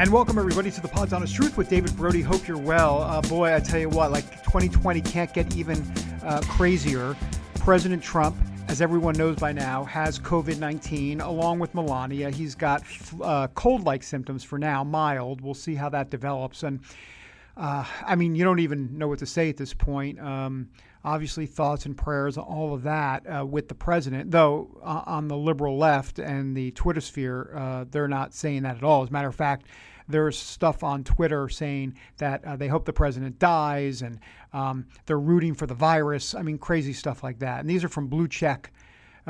And welcome everybody to the Pod's Honest Truth with David Brody. Hope you're well. Uh, boy, I tell you what, like 2020 can't get even uh, crazier. President Trump, as everyone knows by now, has COVID 19 along with Melania. He's got uh, cold like symptoms for now, mild. We'll see how that develops. And uh, I mean, you don't even know what to say at this point. Um, obviously thoughts and prayers, all of that uh, with the president. Though uh, on the liberal left and the Twitter sphere, uh, they're not saying that at all. As a matter of fact, there's stuff on Twitter saying that uh, they hope the president dies and um, they're rooting for the virus. I mean, crazy stuff like that. And these are from blue check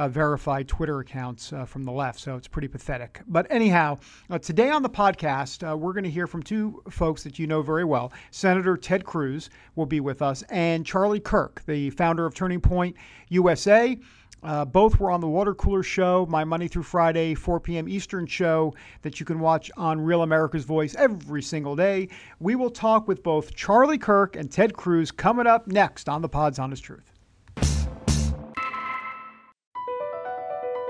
uh, verified Twitter accounts uh, from the left. So it's pretty pathetic. But anyhow, uh, today on the podcast, uh, we're going to hear from two folks that you know very well. Senator Ted Cruz will be with us, and Charlie Kirk, the founder of Turning Point USA. Uh, both were on the Water Cooler Show, my Monday through Friday, 4 p.m. Eastern show that you can watch on Real America's Voice every single day. We will talk with both Charlie Kirk and Ted Cruz coming up next on the Pod's Honest Truth.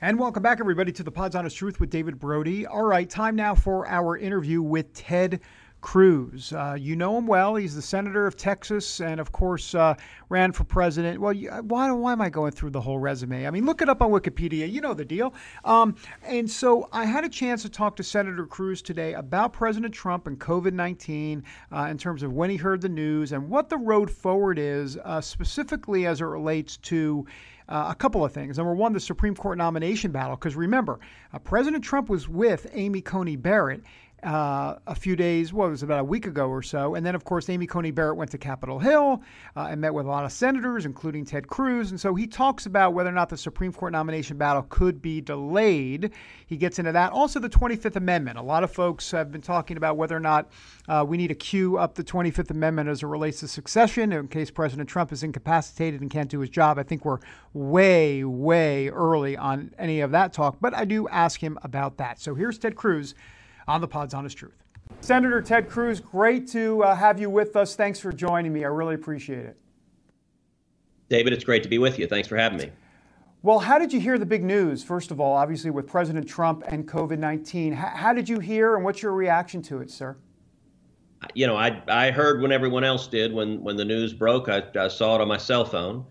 And welcome back, everybody, to the Pod's Honest Truth with David Brody. All right, time now for our interview with Ted Cruz. Uh, you know him well. He's the senator of Texas, and of course, uh, ran for president. Well, you, why, why am I going through the whole resume? I mean, look it up on Wikipedia. You know the deal. Um, and so, I had a chance to talk to Senator Cruz today about President Trump and COVID 19 uh, in terms of when he heard the news and what the road forward is, uh, specifically as it relates to uh, a couple of things. Number one, the Supreme Court nomination battle, because remember, uh, President Trump was with Amy Coney Barrett uh, a few days, well, it was about a week ago or so. And then, of course, Amy Coney Barrett went to Capitol Hill uh, and met with a lot of senators, including Ted Cruz. And so he talks about whether or not the Supreme Court nomination battle could be delayed. He gets into that. Also, the 25th Amendment. A lot of folks have been talking about whether or not uh, we need to queue up the 25th Amendment as it relates to succession in case President Trump is incapacitated and can't do his job. I think we're way, way early on any of that talk, but I do ask him about that. So here's Ted Cruz on the Pod's Honest Truth. Senator Ted Cruz, great to uh, have you with us. Thanks for joining me. I really appreciate it. David, it's great to be with you. Thanks for having me. Well, how did you hear the big news, first of all, obviously with President Trump and COVID 19? How, how did you hear and what's your reaction to it, sir? You know, I, I heard when everyone else did when, when the news broke. I, I saw it on my cell phone.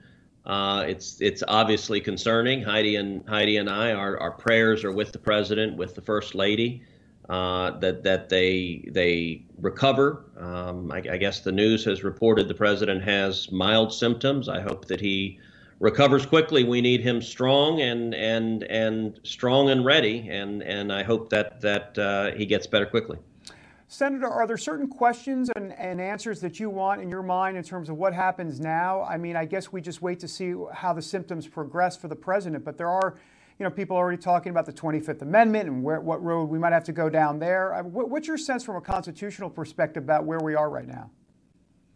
Uh, it's it's obviously concerning. Heidi and Heidi and I, our, our prayers are with the president, with the first lady uh, that that they they recover. Um, I, I, guess the news has reported the president has mild symptoms. I hope that he recovers quickly. We need him strong and and and strong and ready, and and I hope that that uh, he gets better quickly. Senator, are there certain questions and, and answers that you want in your mind in terms of what happens now? I mean, I guess we just wait to see how the symptoms progress for the president, but there are you know, people are already talking about the 25th Amendment and where, what road we might have to go down there. Uh, what's your sense from a constitutional perspective about where we are right now?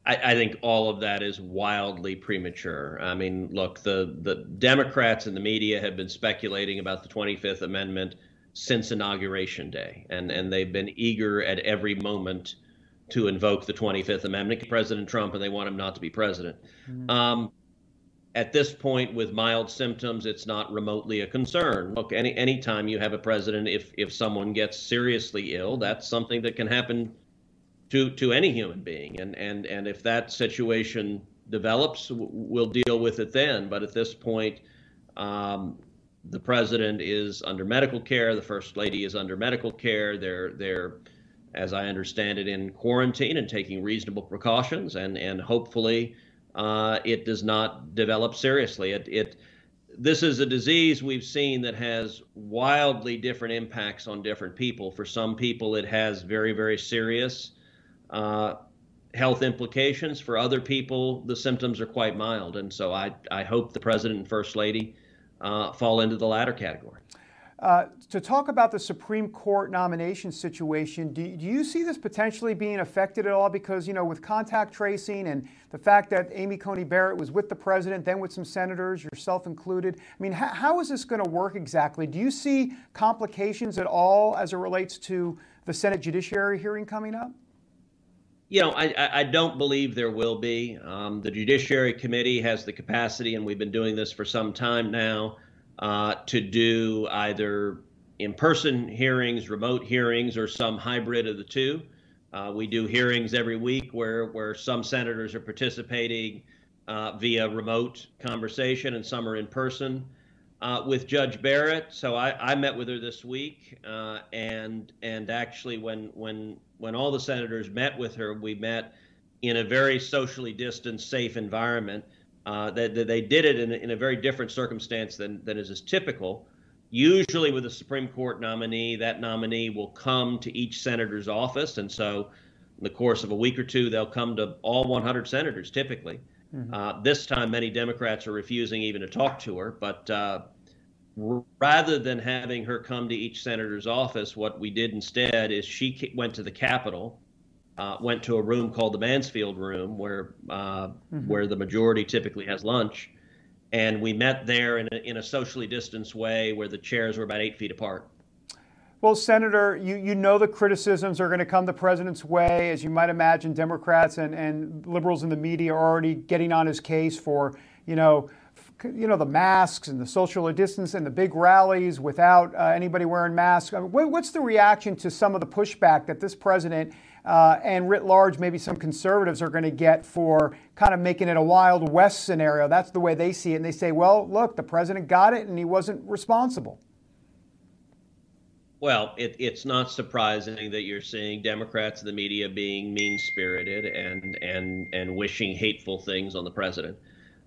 I, I, think all of that is wildly premature. I mean, look, the, the Democrats and the media have been speculating about the 25th Amendment since Inauguration Day, and, and they've been eager at every moment to invoke the 25th Amendment. President Trump, and they want him not to be president. Mm-hmm. Um, at this point with mild symptoms it's not remotely a concern. Look any anytime you have a president if if someone gets seriously ill that's something that can happen to to any human being. And and and if that situation develops we'll deal with it then. But at this point um, the president is under medical care. The first lady is under medical care. They're they're as i understand it in quarantine and taking reasonable precautions. And and hopefully uh, it does not develop seriously. It, it this is a disease we've seen that has wildly different impacts on different people. For some people, it has very, very serious uh, health implications. For other people, the symptoms are quite mild. And so I, I hope the president and first lady uh, fall into the latter category. Uh, to talk about the Supreme Court nomination situation, do, do, you see this potentially being affected at all? Because, you know, with contact tracing and the fact that Amy Coney Barrett was with the president, then with some senators, yourself included, I mean, how, how is this going to work exactly? Do you see complications at all as it relates to the Senate Judiciary hearing coming up? You know, I, I don't believe there will be. Um, the Judiciary Committee has the capacity, and we've been doing this for some time now uh, to do either in person hearings, remote hearings, or some hybrid of the two. Uh, we do hearings every week where, where some senators are participating uh, via remote conversation and some are in person. Uh, with Judge Barrett, so I, I, met with her this week, uh, and and actually when when when all the senators met with her, we met in a very socially distanced, safe environment uh, that, that, they did it in, in, a very different circumstance than, than is, is typical. Usually, with a Supreme Court nominee, that nominee will come to each senator's office. And so, in the course of a week or two, they'll come to all 100 senators typically. Mm-hmm. Uh, this time, many Democrats are refusing even to talk to her. But uh, rather than having her come to each senator's office, what we did instead is she went to the Capitol uh, went to a room called the Mansfield Room, where uh, mm-hmm. where the majority typically has lunch, and we met there in a, in a socially distanced way, where the chairs were about eight feet apart. Well, Senator, you, you know the criticisms are going to come the president's way. As you might imagine, Democrats and, and liberals in the media are already getting on his case for, you know, you know the masks and the social distance and the big rallies without uh, anybody wearing masks. I mean, what's the reaction to some of the pushback that this president uh, and writ large, maybe some conservatives are going to get for kind of making it a Wild West scenario. That's the way they see it. And they say, well, look, the president got it and he wasn't responsible. Well, it, it's not surprising that you're seeing Democrats in the media being mean spirited and, and, and wishing hateful things on the president.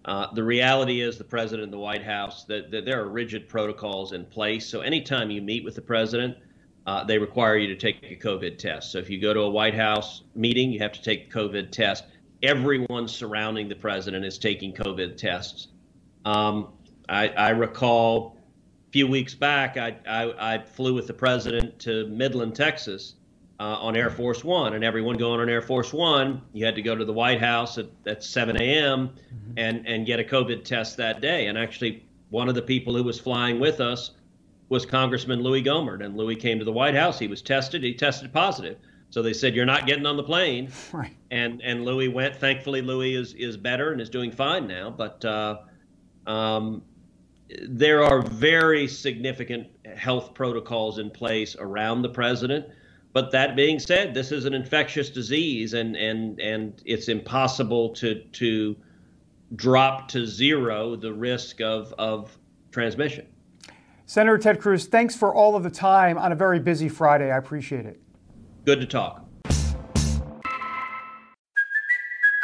Uh, the reality is, the president and the White House, that, that there are rigid protocols in place. So anytime you meet with the president, uh, they require you to take a COVID test. So if you go to a White House meeting, you have to take a COVID test. Everyone surrounding the president is taking COVID tests. Um, I, I, recall a few weeks back, I, I, I, flew with the president to Midland, Texas uh, on Air Force One, and everyone going on Air Force One, you had to go to the White House at, at 7 a.m. Mm-hmm. and and get a COVID test that day. And actually, one of the people who was flying with us was Congressman Louis Gohmert, and Louis came to the White House. He was tested. He tested positive. So they said, "You're not getting on the plane." Right. And and Louis went. Thankfully, Louis is is better and is doing fine now. But uh, um, there are very significant health protocols in place around the president. But that being said, this is an infectious disease, and and and it's impossible to to drop to zero the risk of of transmission. Senator Ted Cruz, thanks for all of the time on a very busy Friday. I appreciate it. Good to talk.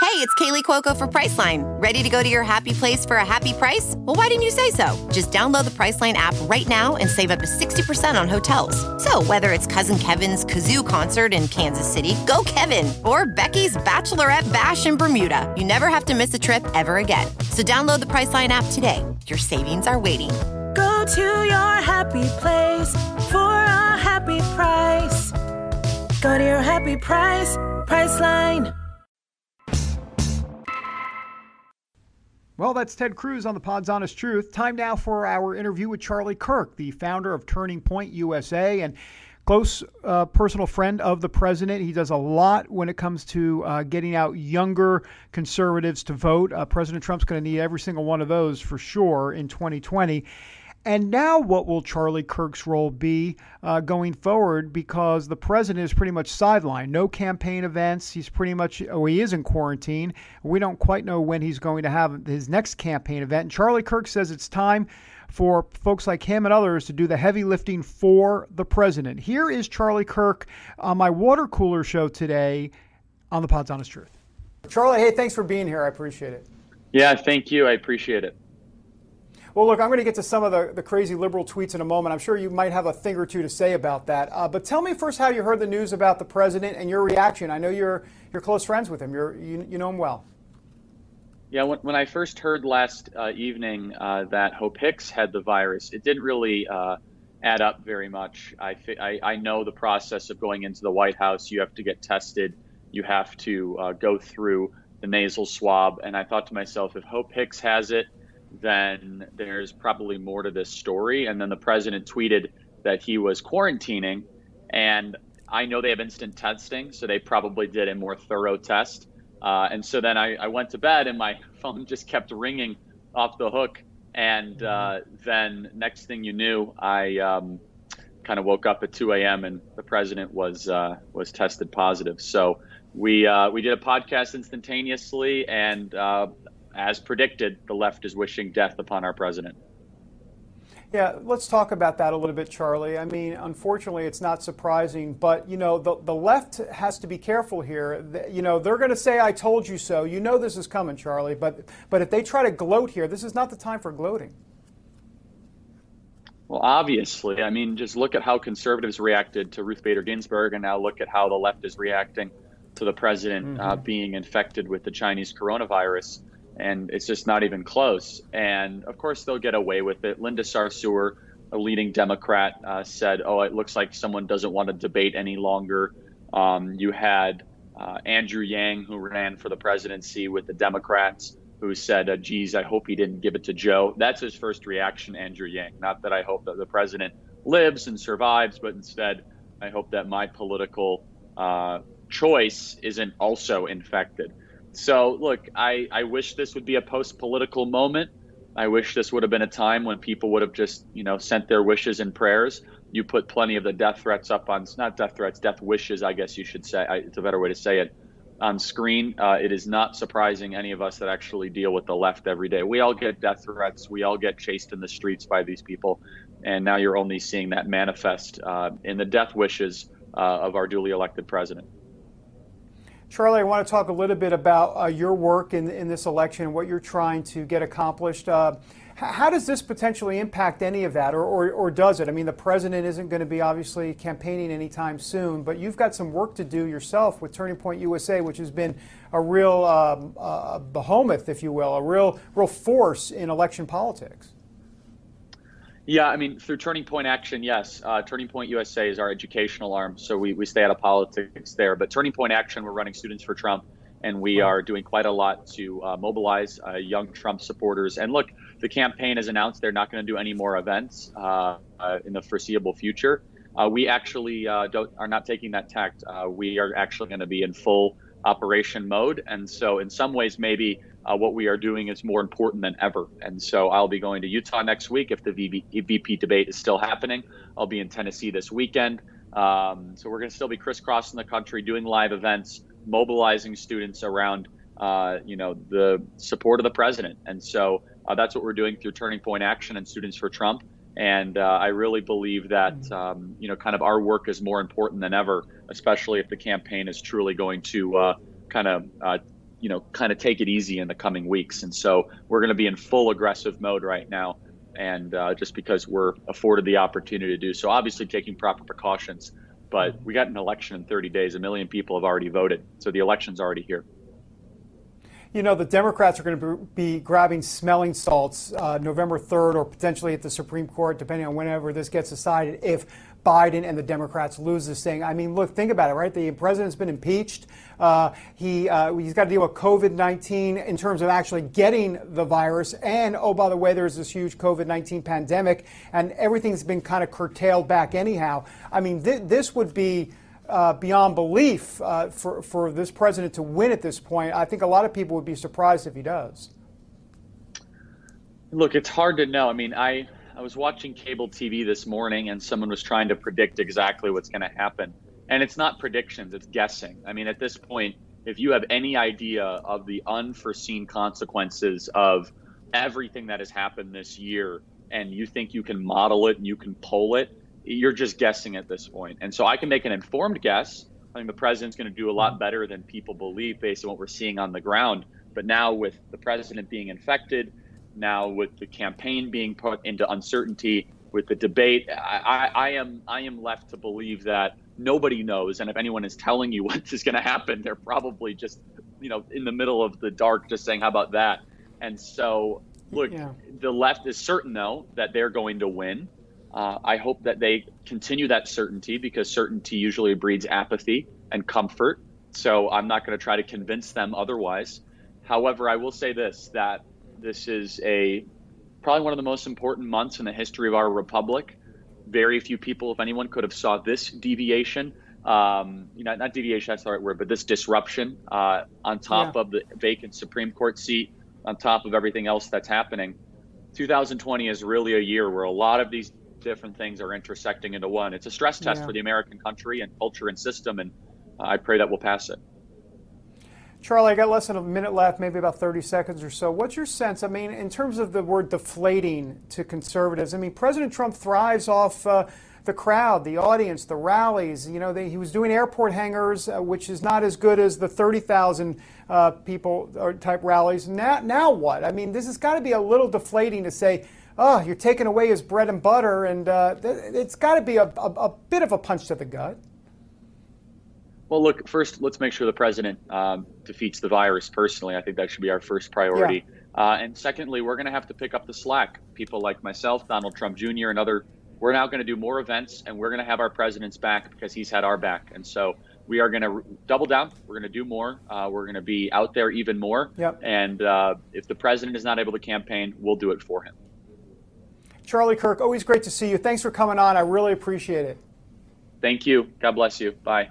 Hey, it's Kaley Cuoco for Priceline. Ready to go to your happy place for a happy price? Well, why didn't you say so? Just download the Priceline app right now and save up to 60% on hotels. So, whether it's Cousin Kevin's Kazoo concert in Kansas City, go Kevin, or Becky's Bachelorette Bash in Bermuda, you never have to miss a trip ever again. So, download the Priceline app today. Your savings are waiting Go to your happy place for a happy price. Go to your happy price, Priceline. Well, that's Ted Cruz on the Pod's Honest Truth. Time now for our interview with Charlie Kirk, the founder of Turning Point USA and close uh, personal friend of the president. He does a lot when it comes to uh, getting out younger conservatives to vote. Uh, president Trump's going to need every single one of those for sure in 2020. And now, what will Charlie Kirk's role be uh, going forward? Because the president is pretty much sidelined. No campaign events. He's pretty much, oh, he is in quarantine. We don't quite know when he's going to have his next campaign event. And Charlie Kirk says it's time for folks like him and others to do the heavy lifting for the president. Here is Charlie Kirk on my water cooler show today on the Pod's Honest Truth. Charlie, hey, thanks for being here. I appreciate it. Yeah, thank you. I appreciate it. Well, look, I'm going to get to some of the, the crazy liberal tweets in a moment. I'm sure you might have a thing or two to say about that. Uh, but tell me first how you heard the news about the president and your reaction. I know you're you're close friends with him. You're you, you know him well. Yeah, when, when I first heard last uh, evening uh, that Hope Hicks had the virus, it didn't really uh, add up very much. I, I, I know the process of going into the White House. You have to get tested. You have to uh, go through the nasal swab. And I thought to myself, if Hope Hicks has it, then there's probably more to this story. And then the president tweeted that he was quarantining. And I know they have instant testing, so they probably did a more thorough test. Uh, and so then I, I, went to bed and my phone just kept ringing off the hook. And uh, then next thing you knew, I um, kind of woke up at 2 a.m. and the president was uh, was tested positive. So we uh, we did a podcast instantaneously, and uh, as predicted, the left is wishing death upon our president. Yeah, let's talk about that a little bit, Charlie. I mean, unfortunately, it's not surprising, but you know, the, the left has to be careful here. The, you know, they're going to say, "I told you so." You know, this is coming, Charlie. But but if they try to gloat here, this is not the time for gloating. Well, obviously, I mean, just look at how conservatives reacted to Ruth Bader Ginsburg, and now look at how the left is reacting to the president uh, mm-hmm. uh, being infected with the Chinese coronavirus and it's just not even close. And of course, they'll get away with it. Linda Sarsour, a leading Democrat, uh, said, "Oh, it looks like someone doesn't want to debate any longer." Um, you had uh, Andrew Yang, who ran for the presidency with the Democrats, who said, uh, "Geez, I hope he didn't give it to Joe." That's his first reaction, Andrew Yang. Not that I hope that the president lives and survives, but instead, I hope that my political uh, choice isn't also infected. So, look, I, I wish this would be a post political moment. I wish this would have been a time when people would have just, you know, sent their wishes and prayers. You put plenty of the death threats up on, not death threats, death wishes, I guess you should say. I, it's a better way to say it on screen. Uh, it is not surprising any of us that actually deal with the left every day. We all get death threats. We all get chased in the streets by these people. And now you're only seeing that manifest uh, in the death wishes uh, of our duly elected president. Charlie, I want to talk a little bit about uh, your work in, in this election and what you're trying to get accomplished. Uh, how does this potentially impact any of that, or, or, or, does it? I mean, the president isn't going to be obviously campaigning anytime soon, but you've got some work to do yourself with Turning Point USA, which has been a real um, uh, behemoth, if you will, a real, real force in election politics. Yeah, I mean, through Turning Point Action, yes. Uh, Turning Point USA is our educational arm, so we, we stay out of politics there. But Turning Point Action, we're running Students for Trump, and we are doing quite a lot to uh, mobilize uh, young Trump supporters. And look, the campaign has announced they're not going to do any more events uh, uh, in the foreseeable future. Uh, we actually don't, are not taking that tact. we are actually going to be in full operation mode. And so, in some ways, maybe uh, what we are doing is more important than ever. And so I'll be going to Utah next week if the VP debate is still happening. I'll be in Tennessee this weekend. Um, so we're going to still be crisscrossing the country, doing live events, mobilizing students around, uh, you know, the support of the president. And so uh, that's what we're doing through Turning Point Action and Students for Trump. And uh, I really believe that, mm-hmm. um, you know, kind of our work is more important than ever, especially if the campaign is truly going to uh, kind of uh, you know, kind of take it easy in the coming weeks. And so we're going to be in full aggressive mode right now. And uh, just because we're afforded the opportunity to do so, obviously taking proper precautions. But we got an election in 30 days. A million people have already voted. So the election's already here. You know, the Democrats are going to be grabbing smelling salts uh, November 3rd or potentially at the Supreme Court, depending on whenever this gets decided, if Biden and the Democrats lose this thing. I mean, look, think about it, right? The president's been impeached. Uh, he uh, he's got to deal with COVID 19 in terms of actually getting the virus. And oh, by the way, there's this huge COVID 19 pandemic, and everything's been kind of curtailed back anyhow. I mean, th- this would be. Uh, beyond belief uh, for, for this president to win at this point. I think a lot of people would be surprised if he does. Look, it's hard to know. I mean, I I was watching cable TV this morning and someone was trying to predict exactly what's going to happen. And it's not predictions, it's guessing. I mean, at this point, if you have any idea of the unforeseen consequences of everything that has happened this year and you think you can model it and you can pull it, you're just guessing at this point. And so I can make an informed guess. I think the president's going to do a lot better than people believe based on what we're seeing on the ground. But now, with the president being infected, now with the campaign being put into uncertainty, with the debate, I, I, am I am left to believe that nobody knows, and if anyone is telling you what is going to happen, they're probably just you know in the middle of the dark, just saying, "How about that?" And so, look, yeah. the left is certain though that they're going to win. Uh, I hope that they continue that certainty because certainty usually breeds apathy and comfort. So I'm not going to try to convince them otherwise. However, I will say this that this is a probably one of the most important months in the history of our republic. Very few people, if anyone, could have saw this deviation. Um, you know, not deviation, that's the right word, but this disruption uh, on top yeah. of the vacant Supreme Court seat, on top of everything else that's happening. 2020 is really a year where a lot of these different things are intersecting into one. It's a stress test yeah. for the American country and culture and system, and uh, I pray that we'll pass it. Charlie, I got less than a minute left, maybe about 30 seconds or so. What's your sense? I mean, in terms of the word deflating to conservatives, I mean, President Trump thrives off uh, the crowd, the audience, the rallies. You know, they, he was doing airport hangars, uh, which is not as good as the 30,000 uh, people uh, type rallies. Now, now what? I mean, this has got to be a little deflating to say, oh, you're taking away his bread and butter, and uh, it's got to be a, a, a, bit of a punch to the gut. Well, look, first, let's make sure the president um, defeats the virus personally. I think that should be our first priority. Yeah. Uh, and secondly, we're going to have to pick up the slack. People like myself, Donald Trump Jr., and other, we're now going to do more events, and we're going to have our president's back because he's had our back. And so we are going to double down. We're going to do more. Uh, we're going to be out there even more. Yep. And uh, if the president is not able to campaign, we'll do it for him. Charlie Kirk, always great to see you. Thanks for coming on. I really appreciate it. Thank you. God bless you. Bye.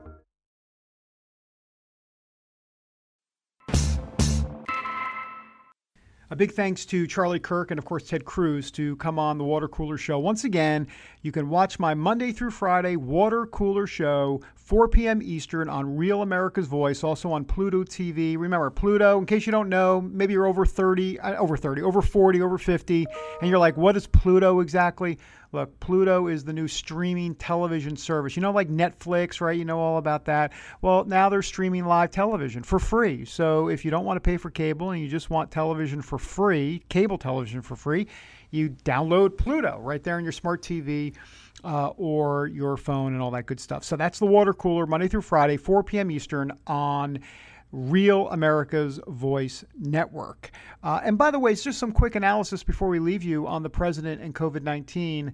A big thanks to Charlie Kirk and, of course, Ted Cruz to come on the Water Cooler Show. Once again, you can watch my Monday through Friday Water Cooler Show, 4 p.m. Eastern on Real America's Voice, also on Pluto TV. Remember, Pluto, in case you don't know, maybe you're over 30, uh, over 30, over 40, over 50, and you're like, what is Pluto exactly? Look, Pluto is the new streaming television service. You know, like Netflix, right? You know all about that. Well, now they're streaming live television for free. So if you don't want to pay for cable and you just want television for free, cable television for free, you download Pluto right there on your smart TV. Uh, or your phone and all that good stuff. So that's the water cooler Monday through Friday, 4 p.m. Eastern on Real America's Voice Network. Uh, and by the way, it's just some quick analysis before we leave you on the president and COVID 19.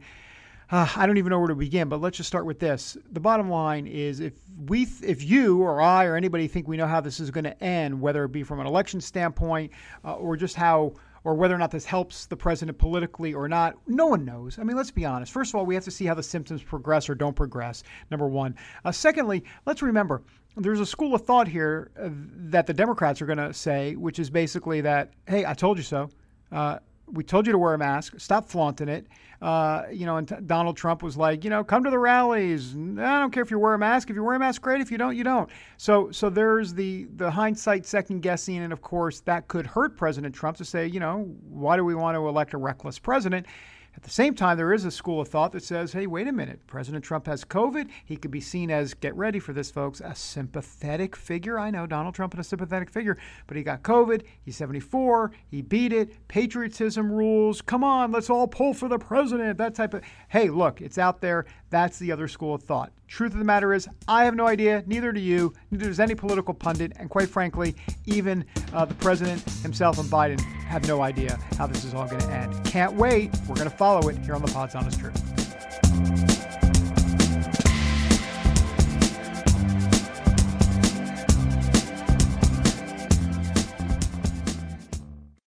Uh, I don't even know where to begin, but let's just start with this. The bottom line is if we, th- if you or I or anybody think we know how this is going to end, whether it be from an election standpoint uh, or just how or whether or not this helps the president politically or not, no one knows. I mean, let's be honest. First of all, we have to see how the symptoms progress or don't progress, number one. Uh, secondly, let's remember there's a school of thought here uh, that the Democrats are going to say, which is basically that, hey, I told you so. Uh, we told you to wear a mask. Stop flaunting it. Uh, you know, and t- Donald Trump was like, you know, come to the rallies. I don't care if you wear a mask. If you wear a mask, great. If you don't, you don't. So, so there's the the hindsight second guessing, and of course that could hurt President Trump to say, you know, why do we want to elect a reckless president? At the same time, there is a school of thought that says, hey, wait a minute, President Trump has COVID. He could be seen as, get ready for this, folks, a sympathetic figure. I know Donald Trump is a sympathetic figure, but he got COVID. He's 74. He beat it. Patriotism rules. Come on, let's all pull for the president. That type of, hey, look, it's out there. That's the other school of thought. Truth of the matter is, I have no idea, neither do you, neither does any political pundit, and quite frankly, even uh, the president himself and Biden have no idea how this is all going to end. Can't wait. We're going to follow it here on the Pod's Honest Truth.